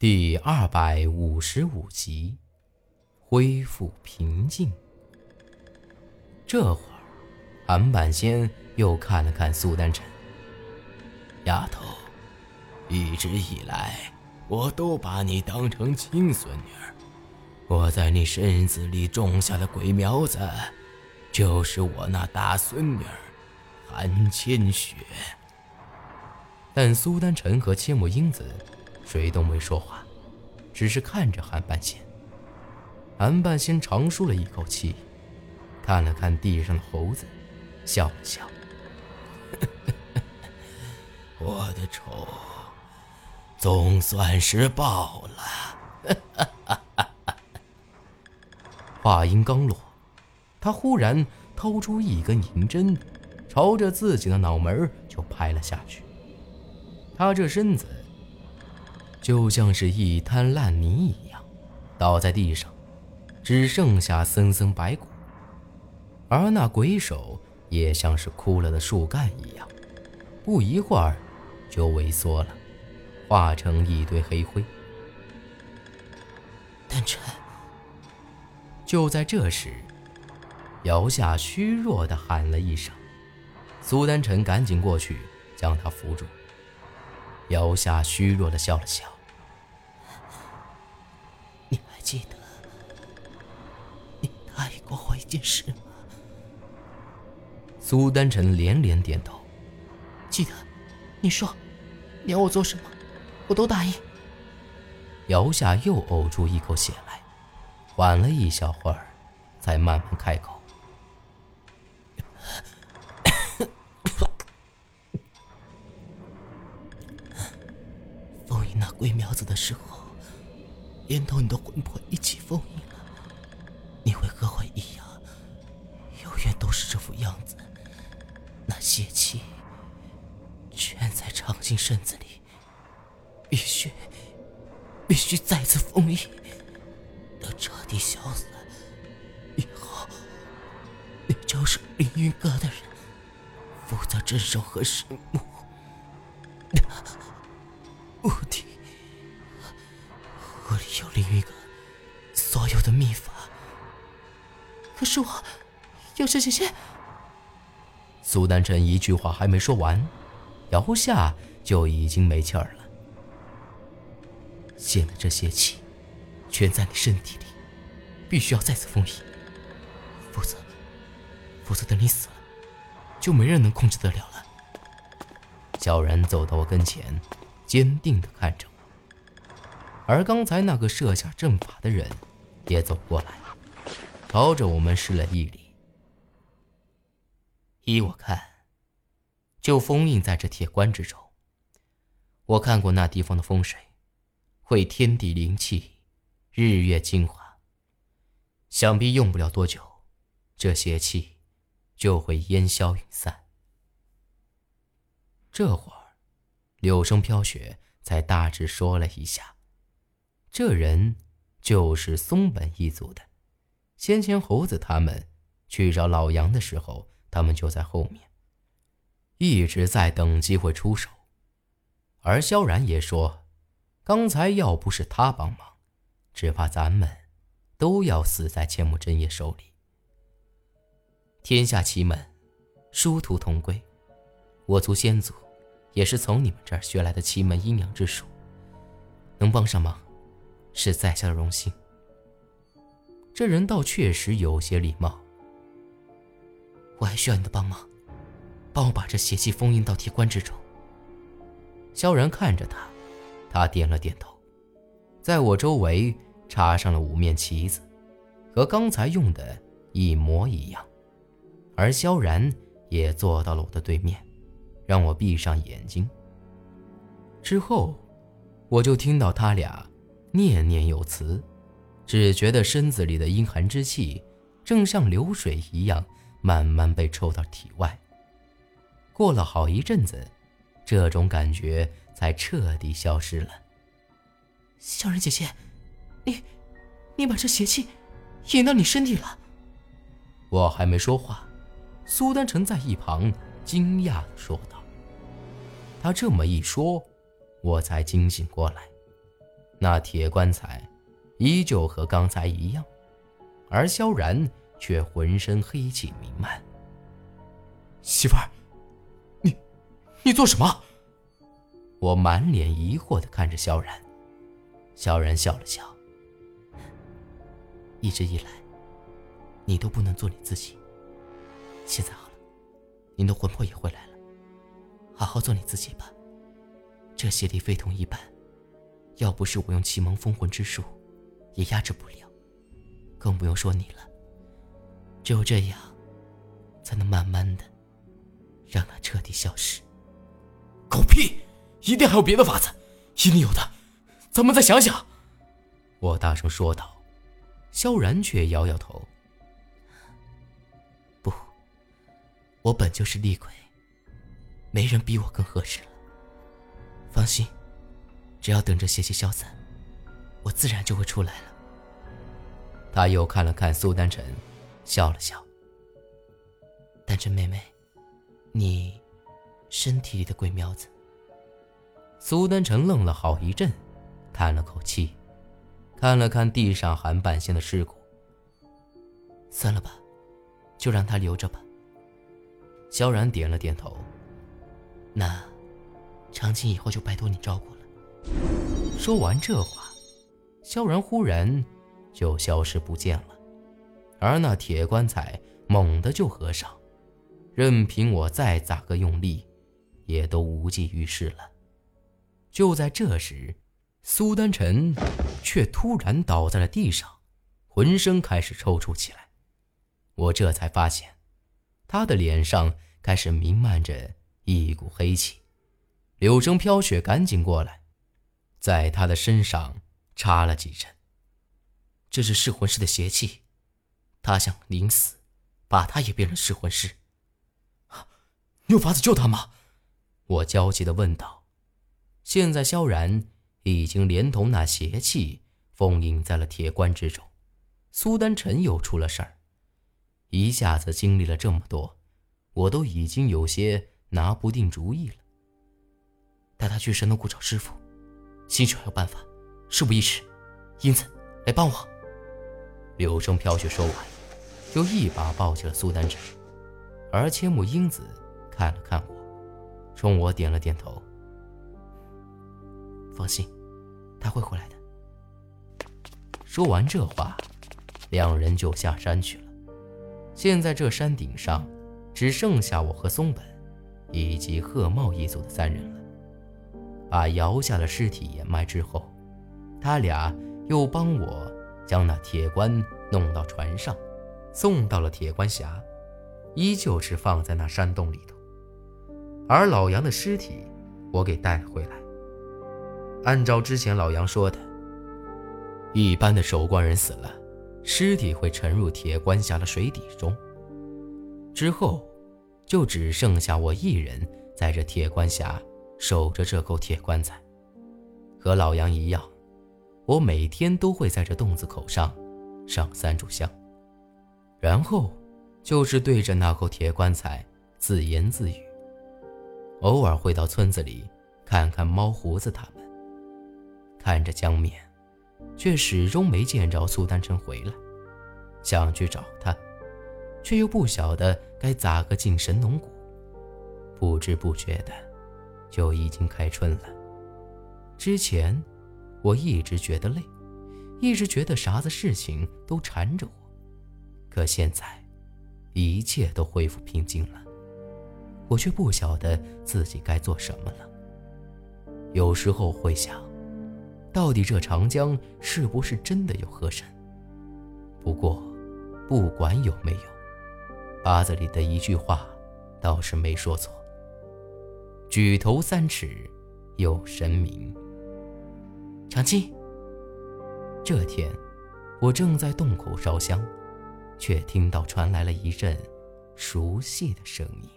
第二百五十五集，恢复平静。这会儿，韩半仙又看了看苏丹晨，丫头，一直以来，我都把你当成亲孙女儿。我在你身子里种下的鬼苗子，就是我那大孙女儿韩千雪。但苏丹晨和千木英子。谁都没说话，只是看着韩半仙。韩半仙长舒了一口气，看了看地上的猴子，笑了笑：“ 我的仇总算是报了。”话音刚落，他忽然掏出一根银针，朝着自己的脑门就拍了下去。他这身子……就像是一滩烂泥一样，倒在地上，只剩下森森白骨。而那鬼手也像是枯了的树干一样，不一会儿就萎缩了，化成一堆黑灰。丹晨。就在这时，姚夏虚弱的喊了一声，苏丹晨赶紧过去将他扶住。姚夏虚弱的笑了笑。记得，你答应过我一件事吗？苏丹晨连连点头。记得，你说，你要我做什么，我都答应。姚夏又呕出一口血来，缓了一小会儿，才慢慢开口：“ 封印那鬼苗子的时候。”连同你的魂魄一起封印了，你会和我一样，永远都是这副样子。那邪气全在长青身子里，必须必须再次封印，等彻底消散以后，你就是凌云阁的人，负责镇守和神木。是我有这些些。苏丹晨一句话还没说完，姚夏就已经没气儿了。现在这些气全在你身体里，必须要再次封印，否则，否则等你死了，就没人能控制得了了。小然走到我跟前，坚定地看着我。而刚才那个设下阵法的人，也走过来，朝着我们施了一礼。依我看，就封印在这铁棺之中。我看过那地方的风水，会天地灵气，日月精华。想必用不了多久，这邪气就会烟消云散。这会儿，柳生飘雪才大致说了一下。这人就是松本一族的，先前猴子他们去找老杨的时候，他们就在后面，一直在等机会出手。而萧然也说，刚才要不是他帮忙，只怕咱们都要死在千木真叶手里。天下奇门，殊途同归，我族先祖也是从你们这儿学来的奇门阴阳之术，能帮上忙。是在下的荣幸。这人倒确实有些礼貌。我还需要你的帮忙，帮我把这邪气封印到铁棺之中。萧然看着他，他点了点头，在我周围插上了五面旗子，和刚才用的一模一样。而萧然也坐到了我的对面，让我闭上眼睛。之后，我就听到他俩。念念有词，只觉得身子里的阴寒之气，正像流水一样，慢慢被抽到体外。过了好一阵子，这种感觉才彻底消失了。小人姐姐，你，你把这邪气引到你身体了？我还没说话，苏丹成在一旁惊讶的说道。他这么一说，我才惊醒过来。那铁棺材依旧和刚才一样，而萧然却浑身黑气弥漫。媳妇儿，你，你做什么？我满脸疑惑的看着萧然。萧然笑了笑。一直以来，你都不能做你自己。现在好了，你的魂魄也回来了，好好做你自己吧。这邪力非同一般，要不是我用奇蒙封魂之术，也压制不了。更不用说你了。只有这样，才能慢慢的让它彻底消失。狗屁！一定还有别的法子，一定有的。咱们再想想，我大声说道。萧然却摇摇头：“不，我本就是厉鬼，没人比我更合适了。放心，只要等着邪气消散，我自然就会出来了。”他又看了看苏丹晨，笑了笑：“丹晨妹妹，你身体里的鬼苗子。”苏丹晨愣了好一阵。叹了口气，看了看地上韩半仙的尸骨。算了吧，就让他留着吧。萧然点了点头。那，长青以后就拜托你照顾了。说完这话，萧然忽然就消失不见了，而那铁棺材猛地就合上，任凭我再咋个用力，也都无济于事了。就在这时。苏丹臣却突然倒在了地上，浑身开始抽搐起来。我这才发现，他的脸上开始弥漫着一股黑气。柳生飘雪赶紧过来，在他的身上插了几针。这是噬魂师的邪气，他想临死把他也变成噬魂师。你有法子救他吗？我焦急地问道。现在萧然。已经连同那邪气封印在了铁棺之中，苏丹晨又出了事儿，一下子经历了这么多，我都已经有些拿不定主意了。带他去神农谷找师傅，兴许还有办法。事不宜迟，英子来帮我。柳生飘雪说完，就一把抱起了苏丹晨，而千木英子看了看我，冲我点了点头。放心。他会回来的。说完这话，两人就下山去了。现在这山顶上，只剩下我和松本，以及贺茂一族的三人了。把姚夏的尸体掩埋之后，他俩又帮我将那铁棺弄到船上，送到了铁棺峡，依旧是放在那山洞里头。而老杨的尸体，我给带了回来。按照之前老杨说的，一般的守关人死了，尸体会沉入铁棺峡的水底中。之后，就只剩下我一人在这铁棺峡守着这口铁棺材。和老杨一样，我每天都会在这洞子口上上三炷香，然后就是对着那口铁棺材自言自语。偶尔会到村子里看看猫胡子他们。看着江面，却始终没见着苏丹晨回来。想去找他，却又不晓得该咋个进神农谷。不知不觉的，就已经开春了。之前，我一直觉得累，一直觉得啥子事情都缠着我。可现在，一切都恢复平静了，我却不晓得自己该做什么了。有时候会想。到底这长江是不是真的有河神？不过，不管有没有，八字里的一句话倒是没说错：“举头三尺有神明。”长清，这天，我正在洞口烧香，却听到传来了一阵熟悉的声音。